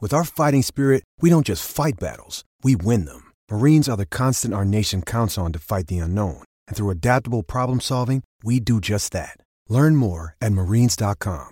With our fighting spirit, we don't just fight battles, we win them. Marines are the constant our nation counts on to fight the unknown. And through adaptable problem solving, we do just that. Learn more at marines.com.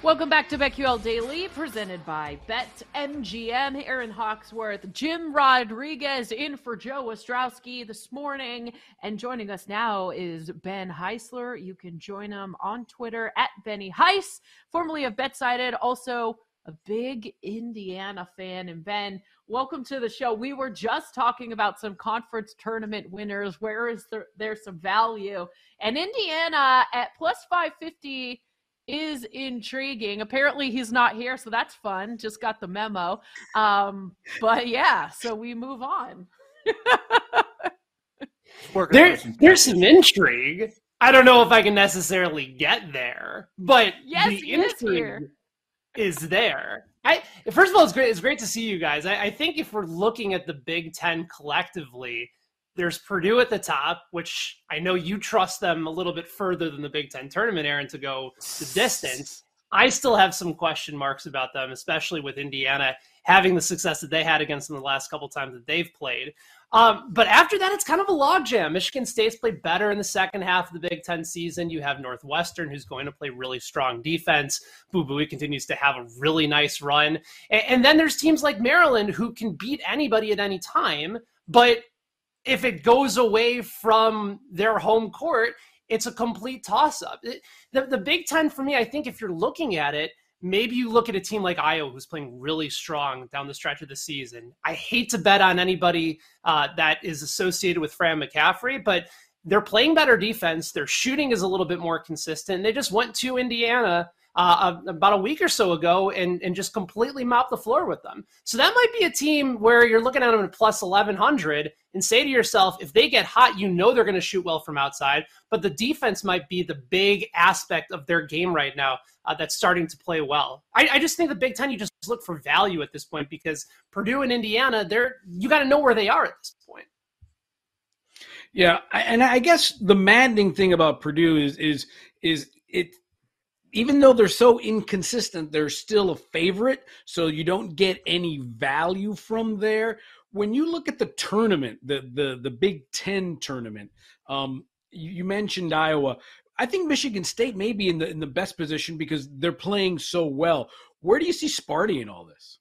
Welcome back to BetQL Daily, presented by BetMGM. Aaron Hawksworth, Jim Rodriguez in for Joe Ostrowski this morning. And joining us now is Ben Heisler. You can join him on Twitter at Benny Heis, formerly of BetSided, also a big Indiana fan. And Ben, welcome to the show. We were just talking about some conference tournament winners. Where is there, there some value? And Indiana at plus 550 is intriguing. Apparently, he's not here, so that's fun. Just got the memo. Um, but yeah, so we move on. there, there's some intrigue. I don't know if I can necessarily get there, but yes, the intrigue is there. I first of all, it's great. It's great to see you guys. I, I think if we're looking at the Big Ten collectively, there's Purdue at the top, which I know you trust them a little bit further than the Big Ten tournament, Aaron, to go the distance. I still have some question marks about them, especially with Indiana having the success that they had against them the last couple times that they've played. Um, but after that, it's kind of a logjam. Michigan State's played better in the second half of the Big Ten season. You have Northwestern, who's going to play really strong defense. Boo Buie continues to have a really nice run. And, and then there's teams like Maryland who can beat anybody at any time. But if it goes away from their home court, it's a complete toss up. The, the Big Ten, for me, I think if you're looking at it, maybe you look at a team like Iowa who's playing really strong down the stretch of the season. I hate to bet on anybody uh, that is associated with Fran McCaffery, but they're playing better defense. Their shooting is a little bit more consistent. They just went to Indiana uh, about a week or so ago and, and just completely mopped the floor with them. So that might be a team where you're looking at them at plus 1100 and say to yourself, if they get hot, you know they're going to shoot well from outside. But the defense might be the big aspect of their game right now uh, that's starting to play well. I, I just think the Big Ten, you just look for value at this point because Purdue and Indiana, they're you got to know where they are at this point. Yeah, and I guess the maddening thing about Purdue is is is it even though they're so inconsistent, they're still a favorite, so you don't get any value from there. When you look at the tournament, the the the Big Ten tournament, um, you, you mentioned Iowa. I think Michigan State may be in the in the best position because they're playing so well. Where do you see Sparty in all this?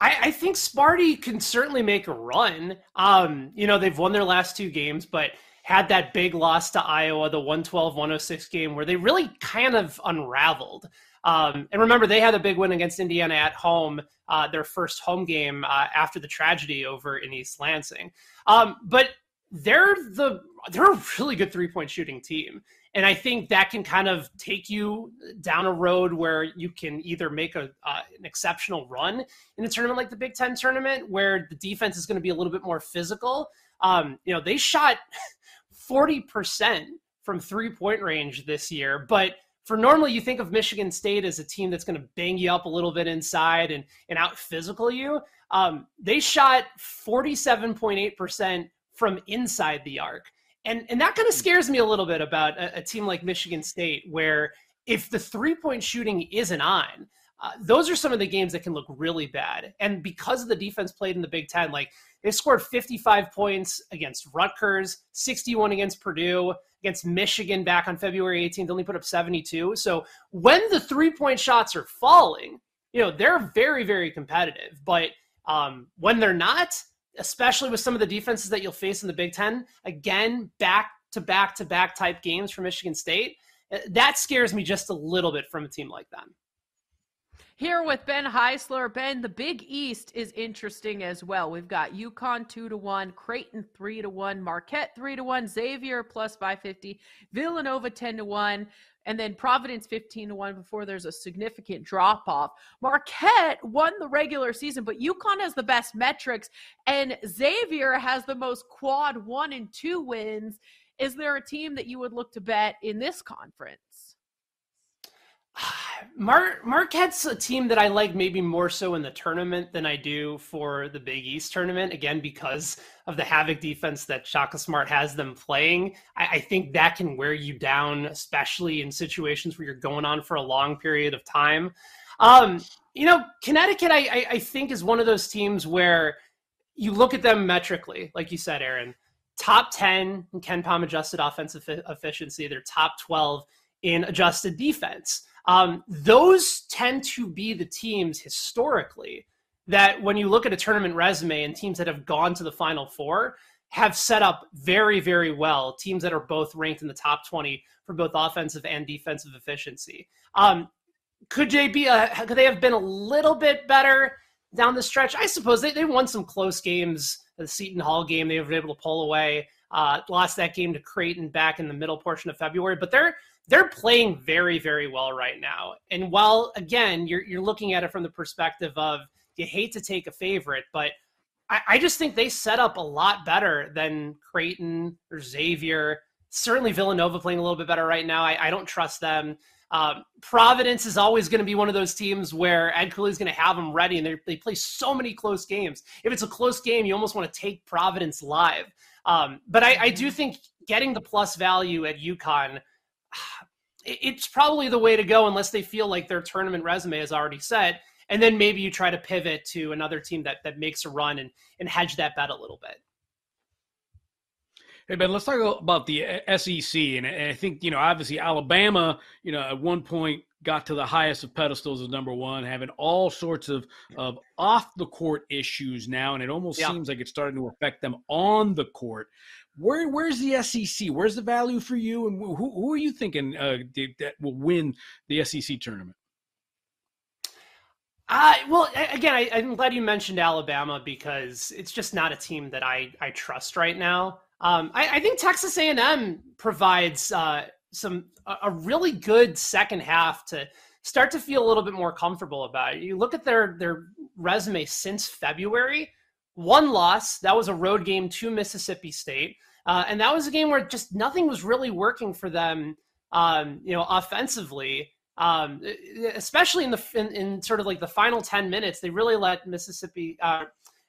I, I, think Sparty can certainly make a run. Um, you know, they've won their last two games, but had that big loss to Iowa, the 112 106 game, where they really kind of unraveled. Um, and remember, they had a big win against Indiana at home, uh, their first home game uh, after the tragedy over in East Lansing. Um, but they're the they're a really good three point shooting team, and I think that can kind of take you down a road where you can either make a uh, an exceptional run in a tournament like the Big Ten tournament, where the defense is going to be a little bit more physical. Um, you know, they shot 40% from three point range this year. But for normally, you think of Michigan State as a team that's going to bang you up a little bit inside and, and out physical you. Um, they shot 47.8% from inside the arc. And, and that kind of scares me a little bit about a, a team like Michigan State, where if the three point shooting isn't on, uh, those are some of the games that can look really bad. And because of the defense played in the Big Ten, like they scored 55 points against Rutgers, 61 against Purdue, against Michigan back on February 18th, only put up 72. So when the three point shots are falling, you know, they're very, very competitive. But um, when they're not, especially with some of the defenses that you'll face in the Big Ten, again, back to back to back type games for Michigan State, uh, that scares me just a little bit from a team like them. Here with Ben Heisler. Ben, the Big East is interesting as well. We've got UConn two to one, Creighton three to one, Marquette three to one, Xavier plus five fifty, Villanova ten to one, and then Providence 15 to 1 before there's a significant drop off. Marquette won the regular season, but UConn has the best metrics, and Xavier has the most quad one and two wins. Is there a team that you would look to bet in this conference? Mar- Marquette's a team that I like maybe more so in the tournament than I do for the Big East tournament. Again, because of the havoc defense that Shaka Smart has them playing, I-, I think that can wear you down, especially in situations where you're going on for a long period of time. Um, you know, Connecticut, I, I, I think, is one of those teams where you look at them metrically, like you said, Aaron. Top 10 in KenPom adjusted offensive efficiency. They're top 12 in adjusted defense. Um, those tend to be the teams historically that when you look at a tournament resume and teams that have gone to the final four have set up very, very well. Teams that are both ranked in the top 20 for both offensive and defensive efficiency. Um, could they be a, could they have been a little bit better down the stretch? I suppose they, they won some close games. The Seton Hall game, they were able to pull away. Uh, lost that game to Creighton back in the middle portion of February, but they're they're playing very, very well right now. And while again, you're you're looking at it from the perspective of you hate to take a favorite, but I, I just think they set up a lot better than Creighton or Xavier. Certainly Villanova playing a little bit better right now. I, I don't trust them. Um, Providence is always going to be one of those teams where Ed Cooley is going to have them ready, and they play so many close games. If it's a close game, you almost want to take Providence live. Um, but I, I, do think getting the plus value at UConn it's probably the way to go unless they feel like their tournament resume is already set. And then maybe you try to pivot to another team that, that makes a run and, and hedge that bet a little bit. Hey Ben, let's talk about the uh, SEC, and I think you know obviously Alabama, you know, at one point got to the highest of pedestals as number one, having all sorts of of off the court issues now, and it almost yeah. seems like it's starting to affect them on the court. Where where's the SEC? Where's the value for you? And who who are you thinking uh, that will win the SEC tournament? Uh, well, again, I, am glad you mentioned Alabama because it's just not a team that I, I trust right now. Um, I, I, think Texas A&M provides uh, some a really good second half to start to feel a little bit more comfortable about it. You look at their their resume since February, one loss that was a road game to Mississippi State. Uh, and that was a game where just nothing was really working for them, um, you know, offensively. Um, especially in the in, in, sort of like the final ten minutes, they really let Mississippi uh,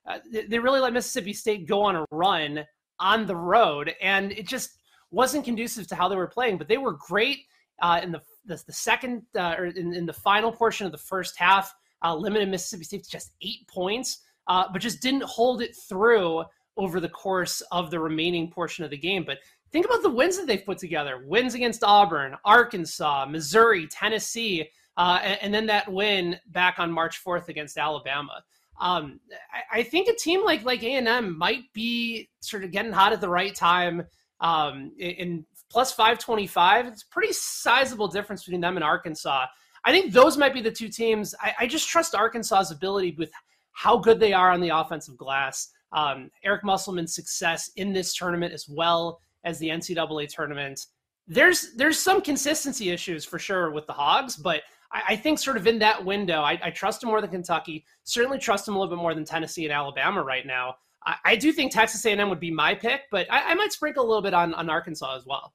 uh, they really let Mississippi State go on a run on the road, and it just wasn't conducive to how they were playing. But they were great uh, in the the, the second uh, or in, in, the final portion of the first half. Uh, limited Mississippi State to just eight points, but just didn't hold it through over the course of the remaining portion of the game. But think about the wins that they've put together wins against Auburn, Arkansas, Missouri, Tennessee, uh, and, and, then that win back on March 4th against Alabama. Um, I, I, think a team like like A&M might be sort of getting hot at the right time. Um, in, plus 525, it's pretty sizable difference between them and Arkansas. I think those might be the two teams. I, I just trust Arkansas's ability with how good they are on the offensive glass um, Eric Musselman's success in this tournament as well as the NCAA tournament. There's there's some consistency issues for sure with the Hogs, but I, I think sort of in that window, I, I, trust them more than Kentucky. Certainly trust them a little bit more than Tennessee and Alabama right now. I, I do think Texas A&M would be my pick, but I, might sprinkle a little bit on on Arkansas as well.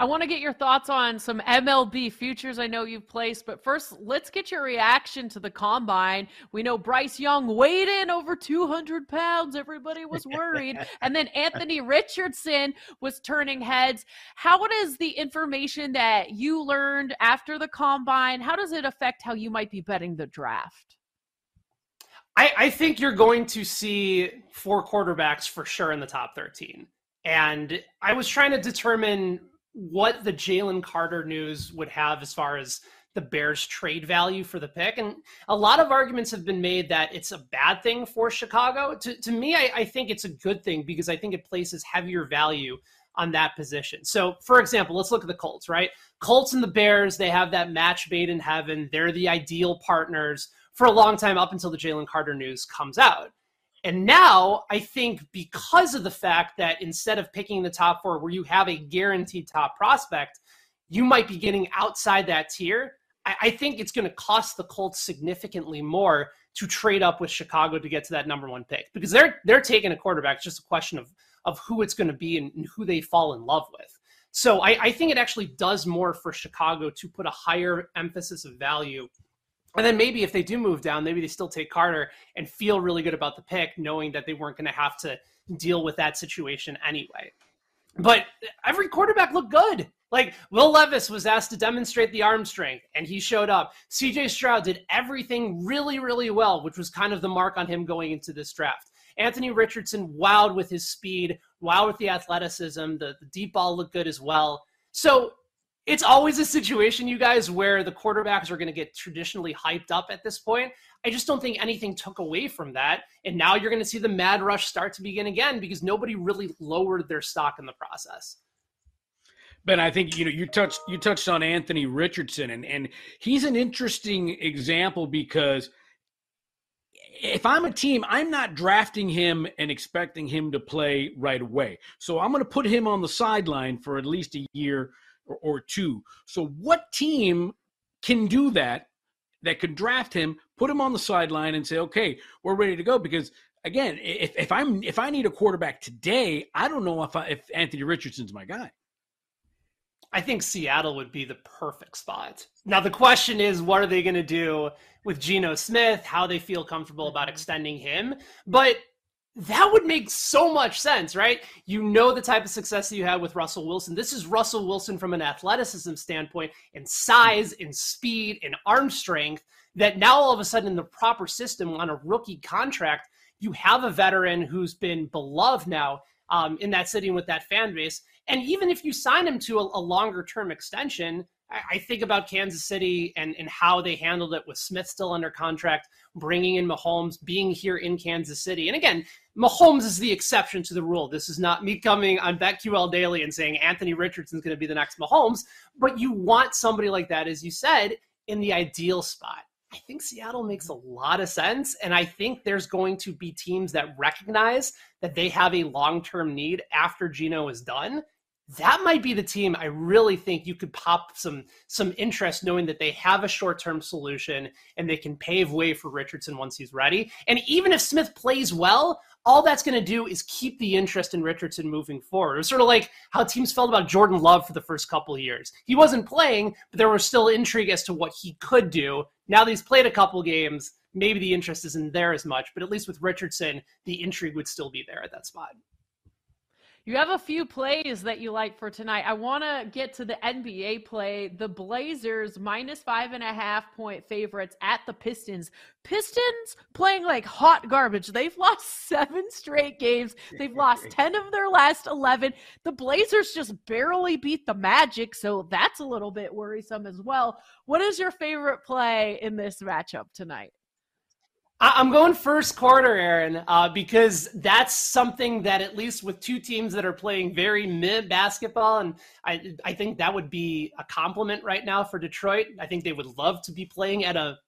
I want to get your thoughts on some MLB futures I know you've placed, but first, let's get your reaction to the combine. We know Bryce Young weighed in over 200 pounds. Everybody was worried. and then Anthony Richardson was turning heads. How does the information that you learned after the combine, how does it affect how you might be betting the draft? I, I think you're going to see four quarterbacks for sure in the top 13. And I was trying to determine what the Jalen Carter news would have as far as the Bears trade value for the pick. And a lot of arguments have been made that it's a bad thing for Chicago. To, to me, I, I think it's a good thing because I think it places heavier value on that position. So, for example, let's look at the Colts, right? Colts and the Bears, they have that match made in heaven. They're the ideal partners for a long time up until the Jalen Carter news comes out. And now I think because of the fact that instead of picking the top four where you have a guaranteed top prospect, you might be getting outside that tier. I, I think it's going to cost the Colts significantly more to trade up with Chicago to get to that number one pick because they're they're taking a quarterback. It's just a question of of who it's going to be and, and, who they fall in love with. So I, I think it actually does more for Chicago to put a higher emphasis of value and then maybe if they do move down, maybe they still take Carter and feel really good about the pick, knowing that they weren't going to have to deal with that situation anyway. But every quarterback looked good. Like Will Levis was asked to demonstrate the arm strength, and he showed up. CJ Stroud did everything really, really well, which was kind of the mark on him going into this draft. Anthony Richardson wowed with his speed, wowed with the athleticism. The, the deep ball looked good as well. So it's always a situation, you guys, where the quarterbacks are going to get traditionally hyped up at this point. I just don't think anything took away from that. And now you're going to see the mad rush start to begin again because nobody really lowered their stock in the process. Ben, I think you know you touched you touched on Anthony Richardson, and and he's an interesting example because if I'm a team, I'm not drafting him and expecting him to play right away. So I'm going to put him on the sideline for at least a year or, or two. So, what team can do that? That could draft him, put him on the sideline, and say, "Okay, we're ready to go." Because again, if, if I'm if I need a quarterback today, I don't know if I, if Anthony Richardson's my guy. I think Seattle would be the perfect spot. Now the question is, what are they going to do with Geno Smith? How they feel comfortable about mm-hmm. extending him? But that would make so much sense, right? You know the type of success that you had with Russell Wilson. This is Russell Wilson from an athleticism standpoint and size and speed and arm strength that now all of a sudden in the proper system on a rookie contract, you have a veteran who's been beloved now um, in that city with that fan base. And even if you sign him to a, a longer term extension, I think about Kansas City and, and how they handled it with Smith still under contract, bringing in Mahomes, being here in Kansas City. And again, Mahomes is the exception to the rule. This is not me coming on BetQL Daily and saying Anthony Richardson's going to be the next Mahomes, but you want somebody like that, as you said, in the ideal spot. I think Seattle makes a lot of sense. And I think there's going to be teams that recognize that they have a long term need after Geno is done that might be the team I really think you could pop some some interest knowing that they have a short-term solution and they can pave way for Richardson once he's ready. And even if Smith plays well, all that's going to do is keep the interest in Richardson moving forward. It was sort of like how teams felt about Jordan Love for the first couple years. He wasn't playing, but there was still intrigue as to what he could do. Now that he's played a couple games, maybe the interest isn't there as much, but at least with Richardson, the intrigue would still be there at that spot. You have a few plays that you like for tonight. I want to get to the NBA play. The Blazers minus five and a half point favorites at the Pistons. Pistons playing like hot garbage. They've lost seven straight games. They've lost 10 of their last 11. The Blazers just barely beat the Magic, so that's a little bit worrisome as well. What is your favorite play in this matchup tonight? I'm going first quarter, Aaron, uh, because that's something that at least with two teams that are playing very mid basketball, and I I think that would be a compliment right now for Detroit. I think they would love to be playing at a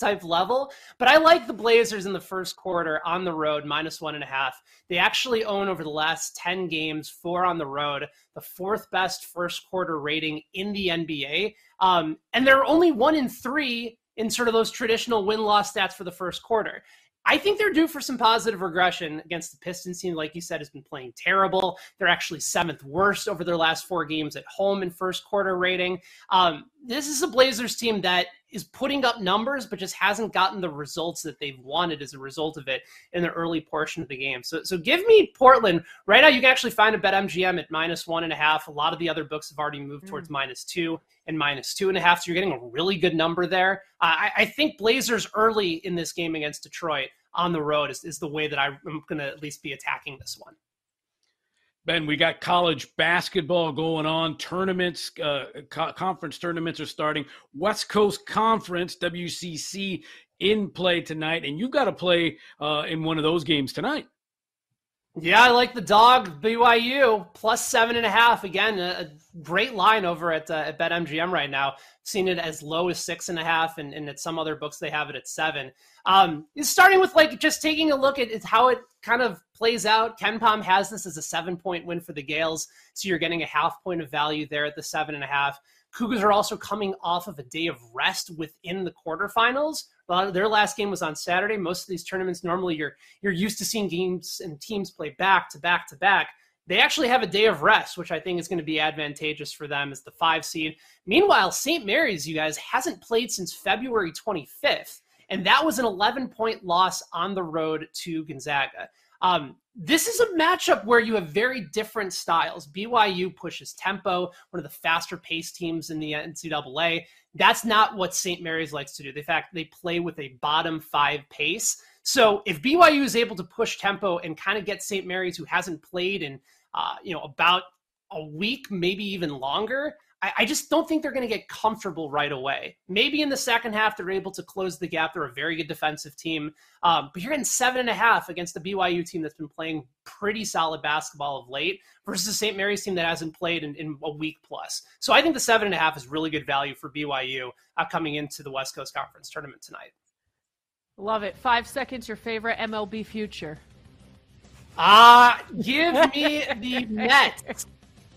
type level, but I like the Blazers in the first quarter on the road, minus one and a half. They actually own over the last ten games, four on the road, the fourth best first quarter rating in the NBA, um, and they're only one in three in sort of those traditional win loss stats for the first quarter. I think they're due for some positive regression against the Pistons team. Like you said, has been playing terrible. They're actually seventh worst over their last four games at home in first quarter rating. Um, this is a Blazers team that is putting up numbers, but just hasn't gotten the results that they've wanted as a result of it in the early portion of the game. So, so give me Portland right now. You can actually find a BetMGM at minus one and a half. A lot of the other books have already moved mm. towards minus two and minus two and a half. So you're getting a really good number there. Uh, I, I think Blazers early in this game against Detroit on the road is, is the way that I'm going to at least be attacking this one. Ben, we got college basketball going on. Tournaments, uh, co- conference tournaments are starting. West Coast Conference, WCC, in play tonight, and you've got to play uh, in one of those games tonight. Yeah, I like the dog BYU plus seven and a half. Again, a, great line over at, uh, at BetMGM right now. Seen it as low as six and a half, and, and at some other books they have it at seven. Um, starting with like just taking a look at how it kind of plays out. KenPom has this as a seven point win for the Gaels, so you're getting a half point of value there at the seven and a half. Cougars are also coming off of a day of rest within the quarterfinals. Their last game was on Saturday. Most of these tournaments normally you're you're used to seeing games and teams play back to back to back. They actually have a day of rest, which I think is going to be advantageous for them as the five seed. Meanwhile, St. Mary's, you guys, hasn't played since February 25th, and that was an 11 point loss on the road to Gonzaga. Um, this is a matchup where you have very different styles. BYU pushes tempo, one of the faster paced teams in the NCAA. That's not what St. Mary's likes to do. In fact, they play with a bottom five pace. So if BYU is able to push tempo and kind of get St. Mary's, who hasn't played in uh, you know about a week, maybe even longer, I, I just don't think they're going to get comfortable right away. Maybe in the second half, they're able to close the gap. They're a very good defensive team. Um, but you're getting seven and a half against the BYU team that's been playing pretty solid basketball of late versus the St. Mary's team that hasn't played in, in, a week plus. So I think the seven and a half is really good value for BYU uh, coming into the West Coast Conference tournament tonight. Love it. Five seconds, your favorite MLB future. Ah, uh, give me the Mets.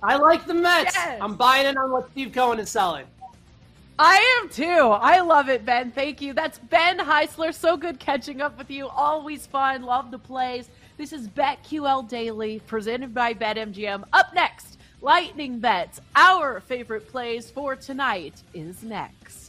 I like the Mets. Yes. I'm buying in on what Steve Cohen is selling. I am too. I love it, Ben. Thank you. That's Ben Heisler. So good catching up with you. Always fun. Love the plays. This is BetQL Daily, presented by BetMGM. Up next, Lightning Bets. Our favorite plays for tonight is next.